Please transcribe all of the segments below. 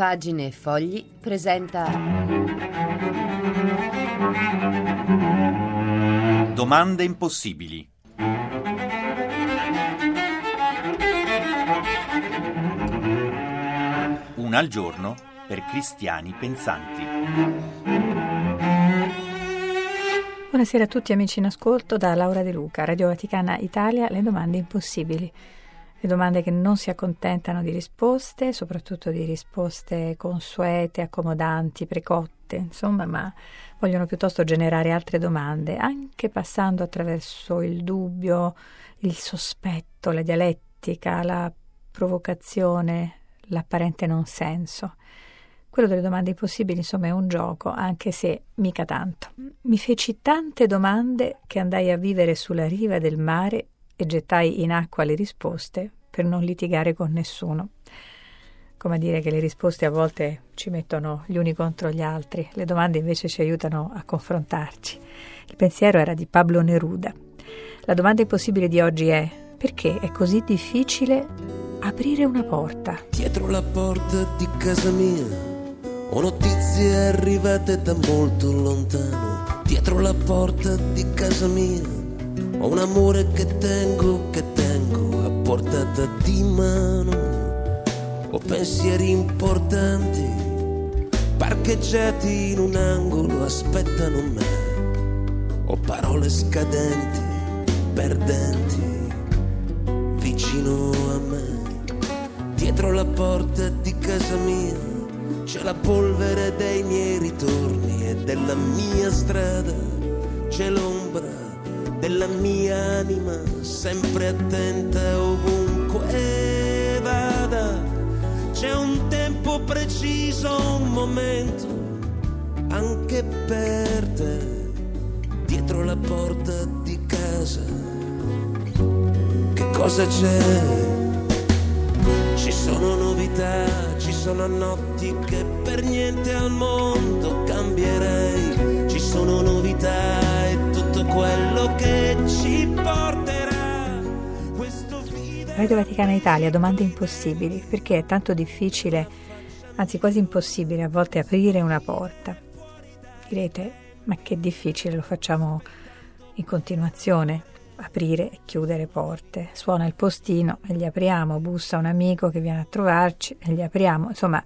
Pagine e Fogli presenta. Domande impossibili. Una al giorno per cristiani pensanti. Buonasera a tutti amici in ascolto da Laura De Luca, Radio Vaticana Italia, le domande impossibili. Le domande che non si accontentano di risposte, soprattutto di risposte consuete, accomodanti, precotte, insomma, ma vogliono piuttosto generare altre domande, anche passando attraverso il dubbio, il sospetto, la dialettica, la provocazione, l'apparente non senso. Quello delle domande impossibili, insomma, è un gioco, anche se mica tanto. Mi feci tante domande che andai a vivere sulla riva del mare e gettai in acqua le risposte per non litigare con nessuno. Come a dire che le risposte a volte ci mettono gli uni contro gli altri, le domande invece ci aiutano a confrontarci. Il pensiero era di Pablo Neruda. La domanda impossibile di oggi è perché è così difficile aprire una porta? Dietro la porta di casa mia ho notizie arrivate da molto lontano. Dietro la porta di casa mia ho un amore che tengo, che tengo a portata di mano. Ho pensieri importanti parcheggiati in un angolo, aspettano me. Ho parole scadenti, perdenti, vicino a me. Dietro la porta di casa mia c'è la polvere dei miei ritorni e della mia strada, c'è l'ombra della mia anima, sempre attenta ovunque vada. C'è un tempo preciso, un momento, anche per te, dietro la porta di casa. Che cosa c'è? Ci sono novità sono notti che per niente al mondo cambierei. Ci sono novità e tutto quello che ci porterà. Questo Radio Vaticana Italia, domande impossibili. Perché è tanto difficile, anzi quasi impossibile a volte aprire una porta? Direte, ma che difficile, lo facciamo in continuazione aprire e chiudere porte. Suona il postino e gli apriamo, bussa un amico che viene a trovarci e gli apriamo. Insomma,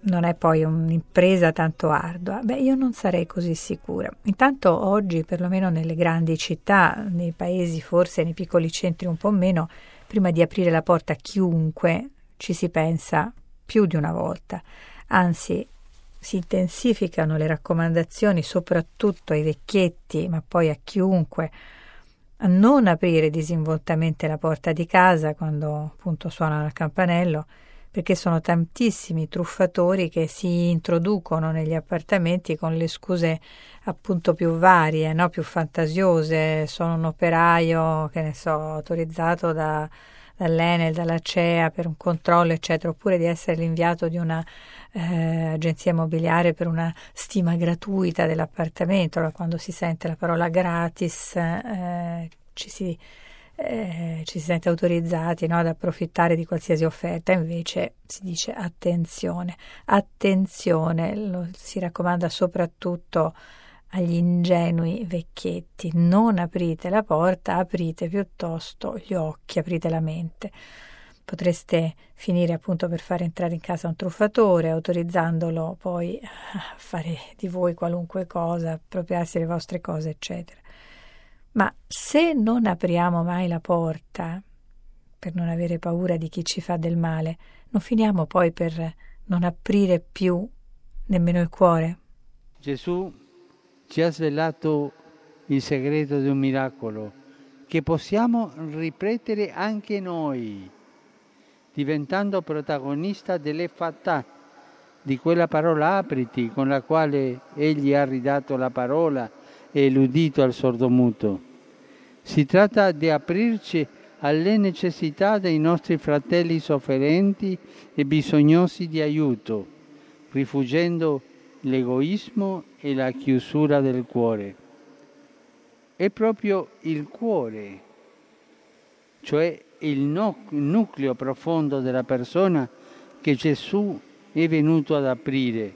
non è poi un'impresa tanto ardua. Beh, io non sarei così sicura. Intanto oggi, perlomeno nelle grandi città, nei paesi forse, nei piccoli centri un po' meno, prima di aprire la porta a chiunque ci si pensa più di una volta. Anzi, si intensificano le raccomandazioni soprattutto ai vecchietti, ma poi a chiunque, a non aprire disinvoltamente la porta di casa quando appunto suonano il campanello, perché sono tantissimi truffatori che si introducono negli appartamenti con le scuse appunto più varie, no? più fantasiose. Sono un operaio, che ne so, autorizzato da, dall'Enel, dalla CEA per un controllo, eccetera, oppure di essere l'inviato di una eh, agenzia immobiliare per una stima gratuita dell'appartamento. Allora, quando si sente la parola gratis, eh, ci si eh, ci si sente autorizzati no, ad approfittare di qualsiasi offerta, invece si dice attenzione, attenzione, lo si raccomanda soprattutto agli ingenui vecchietti, non aprite la porta, aprite piuttosto gli occhi, aprite la mente. Potreste finire appunto per far entrare in casa un truffatore, autorizzandolo poi a fare di voi qualunque cosa, appropriarsi delle vostre cose, eccetera. Ma se non apriamo mai la porta per non avere paura di chi ci fa del male, non finiamo poi per non aprire più nemmeno il cuore? Gesù ci ha svelato il segreto di un miracolo che possiamo ripetere anche noi diventando protagonista delle fatà di quella parola apriti con la quale egli ha ridato la parola e l'udito al sordomuto. Si tratta di aprirci alle necessità dei nostri fratelli sofferenti e bisognosi di aiuto, rifuggendo l'egoismo e la chiusura del cuore. È proprio il cuore, cioè il nucleo profondo della persona che Gesù è venuto ad aprire,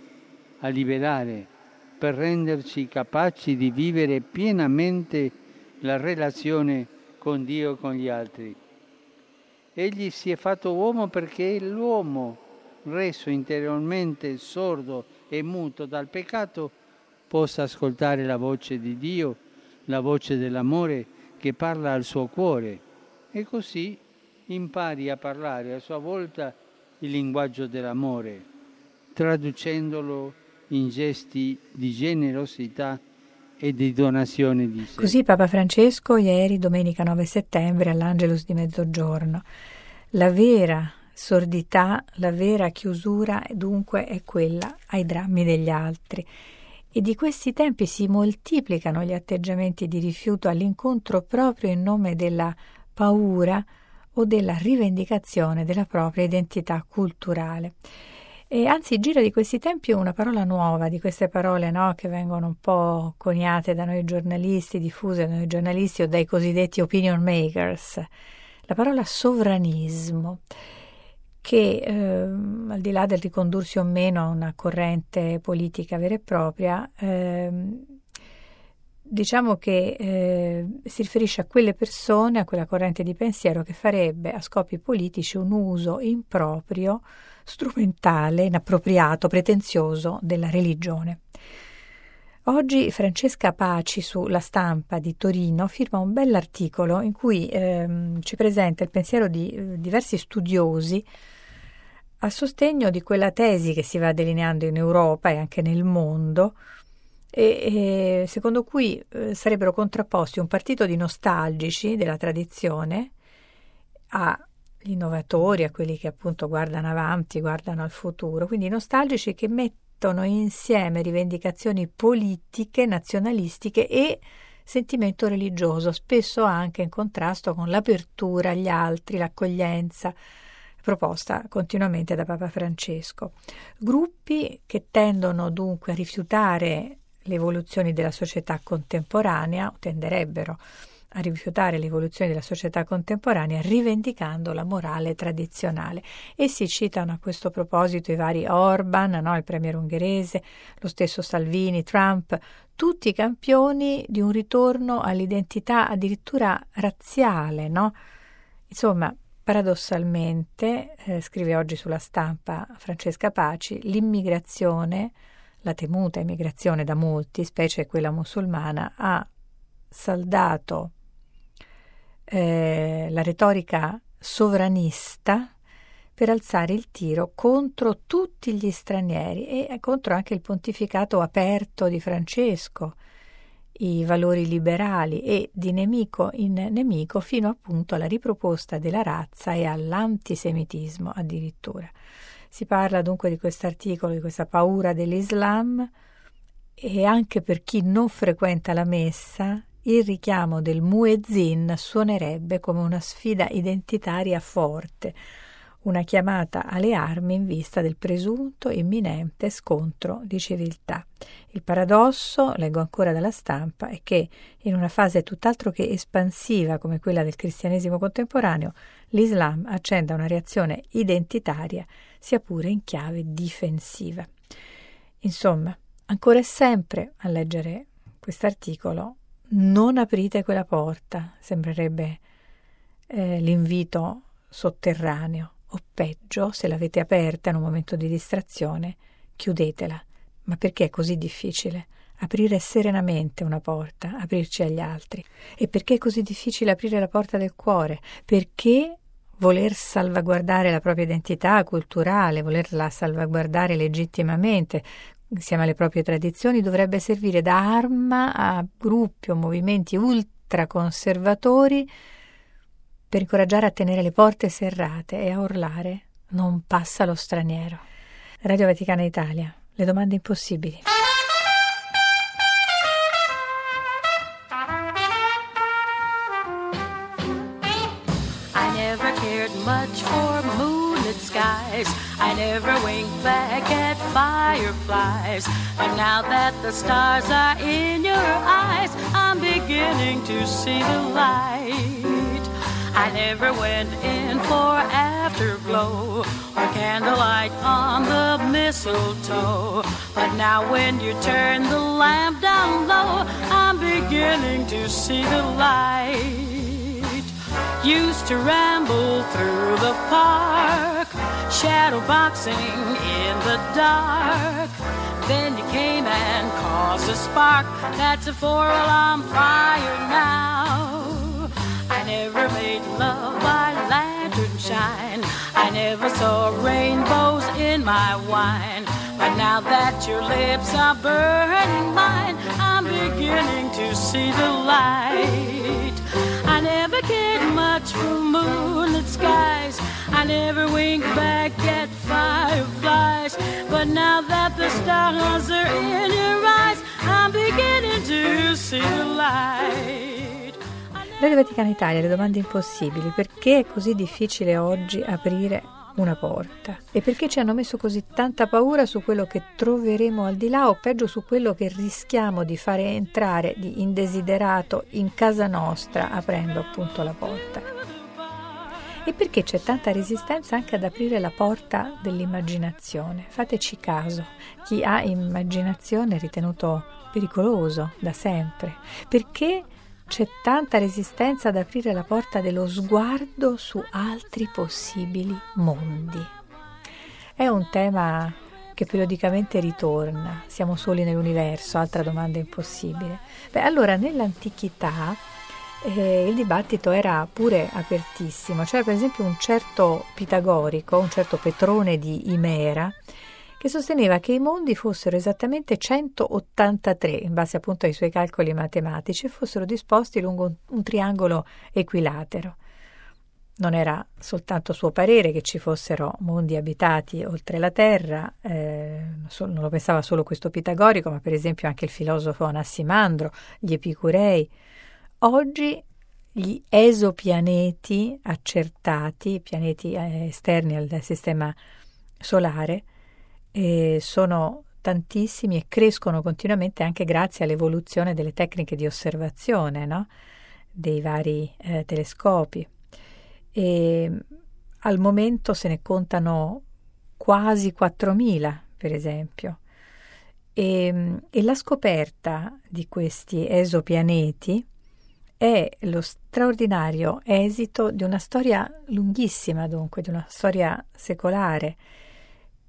a liberare, per renderci capaci di vivere pienamente la relazione con Dio e con gli altri. Egli si è fatto uomo perché l'uomo, reso interiormente sordo e muto dal peccato, possa ascoltare la voce di Dio, la voce dell'amore che parla al suo cuore e così impari a parlare a sua volta il linguaggio dell'amore, traducendolo in gesti di generosità e di donazione di sé. Così Papa Francesco ieri, domenica 9 settembre, all'Angelus di mezzogiorno. La vera sordità, la vera chiusura dunque è quella ai drammi degli altri. E di questi tempi si moltiplicano gli atteggiamenti di rifiuto all'incontro proprio in nome della paura o della rivendicazione della propria identità culturale. E anzi gira di questi tempi una parola nuova, di queste parole no, che vengono un po' coniate da noi giornalisti, diffuse da noi giornalisti o dai cosiddetti opinion makers, la parola sovranismo, che eh, al di là del ricondursi o meno a una corrente politica vera e propria, eh, diciamo che eh, si riferisce a quelle persone, a quella corrente di pensiero che farebbe a scopi politici un uso improprio strumentale, inappropriato, pretenzioso della religione. Oggi Francesca Paci sulla stampa di Torino firma un bell'articolo in cui ehm, ci presenta il pensiero di eh, diversi studiosi a sostegno di quella tesi che si va delineando in Europa e anche nel mondo e, e secondo cui eh, sarebbero contrapposti un partito di nostalgici della tradizione a gli innovatori, a quelli che appunto guardano avanti, guardano al futuro, quindi nostalgici che mettono insieme rivendicazioni politiche, nazionalistiche e sentimento religioso, spesso anche in contrasto con l'apertura agli altri, l'accoglienza proposta continuamente da Papa Francesco. Gruppi che tendono dunque a rifiutare le evoluzioni della società contemporanea, tenderebbero a rifiutare l'evoluzione della società contemporanea rivendicando la morale tradizionale. E si citano a questo proposito i vari Orban, no, il premier ungherese, lo stesso Salvini, Trump, tutti campioni di un ritorno all'identità addirittura razziale. No? Insomma, paradossalmente, eh, scrive oggi sulla stampa Francesca Paci, l'immigrazione, la temuta immigrazione da molti, specie quella musulmana, ha saldato eh, la retorica sovranista per alzare il tiro contro tutti gli stranieri e contro anche il pontificato aperto di Francesco, i valori liberali e di nemico in nemico fino appunto alla riproposta della razza e all'antisemitismo addirittura. Si parla dunque di quest'articolo, di questa paura dell'Islam e anche per chi non frequenta la messa il richiamo del muezzin suonerebbe come una sfida identitaria forte, una chiamata alle armi in vista del presunto imminente scontro di civiltà. Il paradosso, leggo ancora dalla stampa, è che in una fase tutt'altro che espansiva come quella del cristianesimo contemporaneo, l'Islam accenda una reazione identitaria, sia pure in chiave difensiva. Insomma, ancora e sempre a leggere quest'articolo non aprite quella porta, sembrerebbe eh, l'invito sotterraneo, o peggio, se l'avete aperta in un momento di distrazione, chiudetela. Ma perché è così difficile? Aprire serenamente una porta, aprirci agli altri. E perché è così difficile aprire la porta del cuore? Perché voler salvaguardare la propria identità culturale, volerla salvaguardare legittimamente, insieme alle proprie tradizioni, dovrebbe servire da arma a gruppi o movimenti ultraconservatori per incoraggiare a tenere le porte serrate e a urlare non passa lo straniero. Radio Vaticana Italia, le domande impossibili. I never cared much for moonlit skies. I never winked back But now that the stars are in your eyes, I'm beginning to see the light. I never went in for afterglow or candlelight on the mistletoe. But now when you turn the lamp down low, I'm beginning to see the light. Used to ramble through the park, shadow boxing in the dark. Then you came and caused a spark. That's a four alarm fire now. I never made love by lantern shine. I never saw rainbows in my wine. But now that your lips are burning mine, I'm beginning to see the light. I never cared much skies. I never winked back at fireflies. But now that the stars are in your eyes, I'm beginning to see the light. Radio Vaticana Italia, le domande impossibili. Perché è così difficile oggi aprire una porta e perché ci hanno messo così tanta paura su quello che troveremo al di là o peggio su quello che rischiamo di fare entrare di indesiderato in casa nostra aprendo appunto la porta. E perché c'è tanta resistenza anche ad aprire la porta dell'immaginazione? Fateci caso, chi ha immaginazione è ritenuto pericoloso da sempre. Perché c'è tanta resistenza ad aprire la porta dello sguardo su altri possibili mondi. È un tema che periodicamente ritorna. Siamo soli nell'universo, altra domanda impossibile. Beh, allora nell'antichità eh, il dibattito era pure apertissimo. C'era per esempio un certo pitagorico, un certo Petrone di Imera, che sosteneva che i mondi fossero esattamente 183, in base appunto ai suoi calcoli matematici, e fossero disposti lungo un, un triangolo equilatero. Non era soltanto suo parere che ci fossero mondi abitati oltre la Terra, eh, non lo pensava solo questo pitagorico, ma per esempio anche il filosofo Anassimandro, gli epicurei. Oggi gli esopianeti accertati, pianeti eh, esterni al sistema solare, e sono tantissimi e crescono continuamente anche grazie all'evoluzione delle tecniche di osservazione no? dei vari eh, telescopi. E al momento se ne contano quasi 4.000, per esempio. E, e la scoperta di questi esopianeti è lo straordinario esito di una storia lunghissima, dunque, di una storia secolare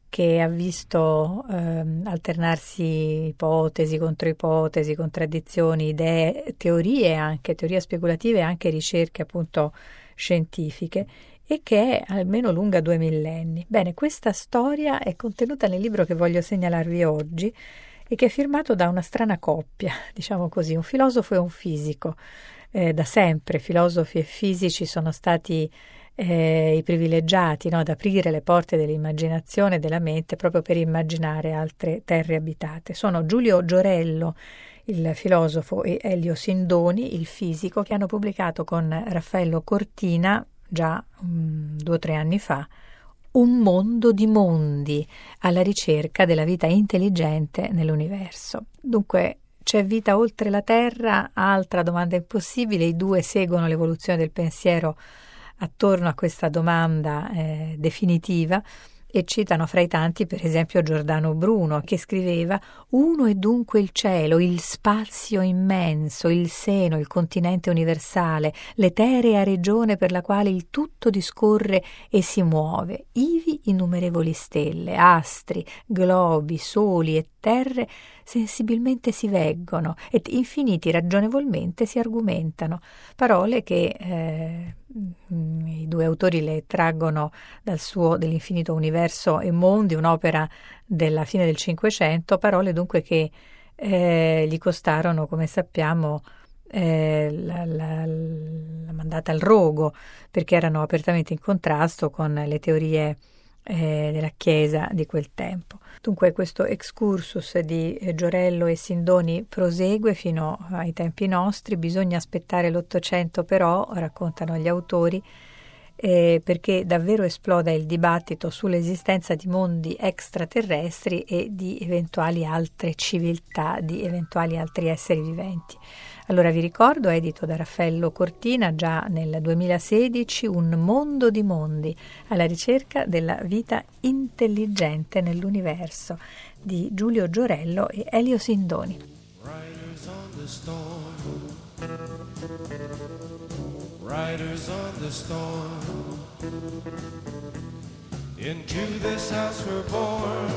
che ha visto ehm, alternarsi ipotesi contro ipotesi, contraddizioni, idee, teorie anche, teorie speculative e anche ricerche appunto scientifiche e che è almeno lunga due millenni. Bene, questa storia è contenuta nel libro che voglio segnalarvi oggi e che è firmato da una strana coppia, diciamo così, un filosofo e un fisico. Eh, da sempre filosofi e fisici sono stati eh, i privilegiati no, ad aprire le porte dell'immaginazione e della mente proprio per immaginare altre terre abitate. Sono Giulio Giorello, il filosofo, e Elio Sindoni, il fisico, che hanno pubblicato con Raffaello Cortina già um, due o tre anni fa un mondo di mondi alla ricerca della vita intelligente nell'universo. Dunque c'è vita oltre la Terra? Altra domanda impossibile. I due seguono l'evoluzione del pensiero attorno a questa domanda eh, definitiva e citano fra i tanti per esempio Giordano Bruno che scriveva Uno è dunque il cielo, il spazio immenso, il seno, il continente universale, l'eterea regione per la quale il tutto discorre e si muove, ivi innumerevoli stelle, astri, globi, soli e terre sensibilmente si veggono ed infiniti ragionevolmente si argomentano, parole che eh, i due autori le traggono dal suo dell'infinito universo e mondi, un'opera della fine del Cinquecento, parole dunque che eh, gli costarono, come sappiamo, eh, la, la, la, mandata al rogo, perché erano apertamente in contrasto con le teorie eh, della Chiesa di quel tempo. Dunque questo excursus di eh, Giorello e Sindoni prosegue fino ai tempi nostri, bisogna aspettare l'Ottocento però, raccontano gli autori, eh, perché davvero esploda il dibattito sull'esistenza di mondi extraterrestri e di eventuali altre civiltà, di eventuali altri esseri viventi. Allora vi ricordo, edito da Raffaello Cortina già nel 2016, Un mondo di mondi alla ricerca della vita intelligente nell'universo di Giulio Giorello e Elio Sindoni. Riders on the storm. Riders on the storm. Into this house we're born.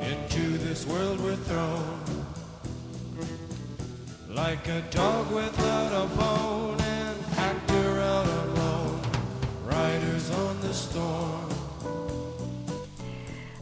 Into this world we're thrown. Like a dog without a bone, an actor out alone, riders on the storm.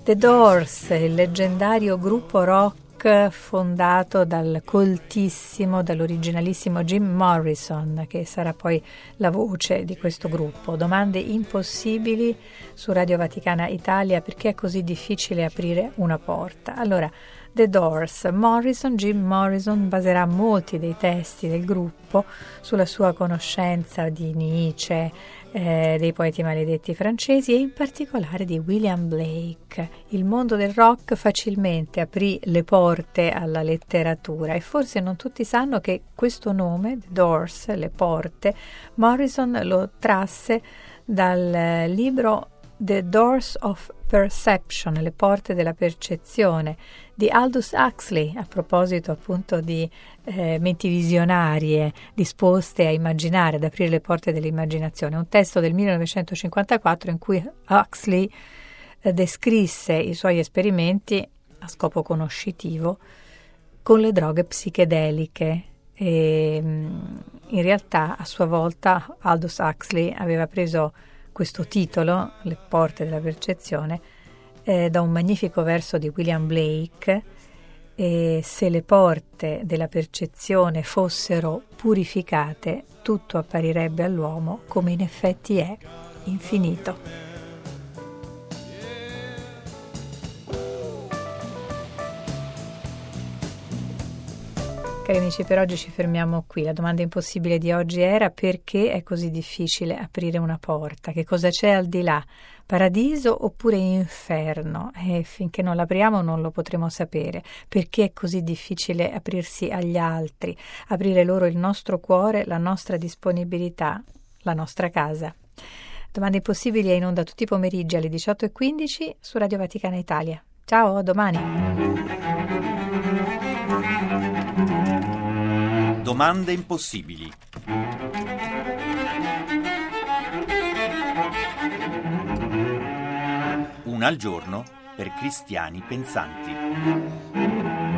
The Doors, il leggendario gruppo rock fondato dal coltissimo, dall'originalissimo Jim Morrison, che sarà poi la voce di questo gruppo. Domande impossibili su Radio Vaticana Italia perché è così difficile aprire una porta. Allora, The Doors. Morrison, Jim Morrison baserà molti dei testi del gruppo sulla sua conoscenza di Nietzsche, eh, dei poeti maledetti francesi e in particolare di William Blake. Il mondo del rock facilmente aprì le porte alla letteratura e forse non tutti sanno che questo nome, The Doors, le porte, Morrison lo trasse dal libro The Doors of Perception, le porte della percezione di Aldous Huxley, a proposito appunto di eh, menti visionarie disposte a immaginare, ad aprire le porte dell'immaginazione, un testo del 1954 in cui Huxley eh, descrisse i suoi esperimenti a scopo conoscitivo con le droghe psichedeliche. E, mm, in realtà, a sua volta, Aldous Huxley aveva preso questo titolo, Le porte della percezione, eh, da un magnifico verso di William Blake, e se le porte della percezione fossero purificate, tutto apparirebbe all'uomo come in effetti è, infinito. Cari amici, per oggi ci fermiamo qui. La domanda impossibile di oggi era perché è così difficile aprire una porta? Che cosa c'è al di là? Paradiso oppure inferno? E finché non l'apriamo non lo potremo sapere. Perché è così difficile aprirsi agli altri, aprire loro il nostro cuore, la nostra disponibilità, la nostra casa? Domande impossibili è in onda tutti i pomeriggi alle 18.15 su Radio Vaticana Italia. Ciao, a domani! Domande impossibili. Una al giorno per cristiani pensanti.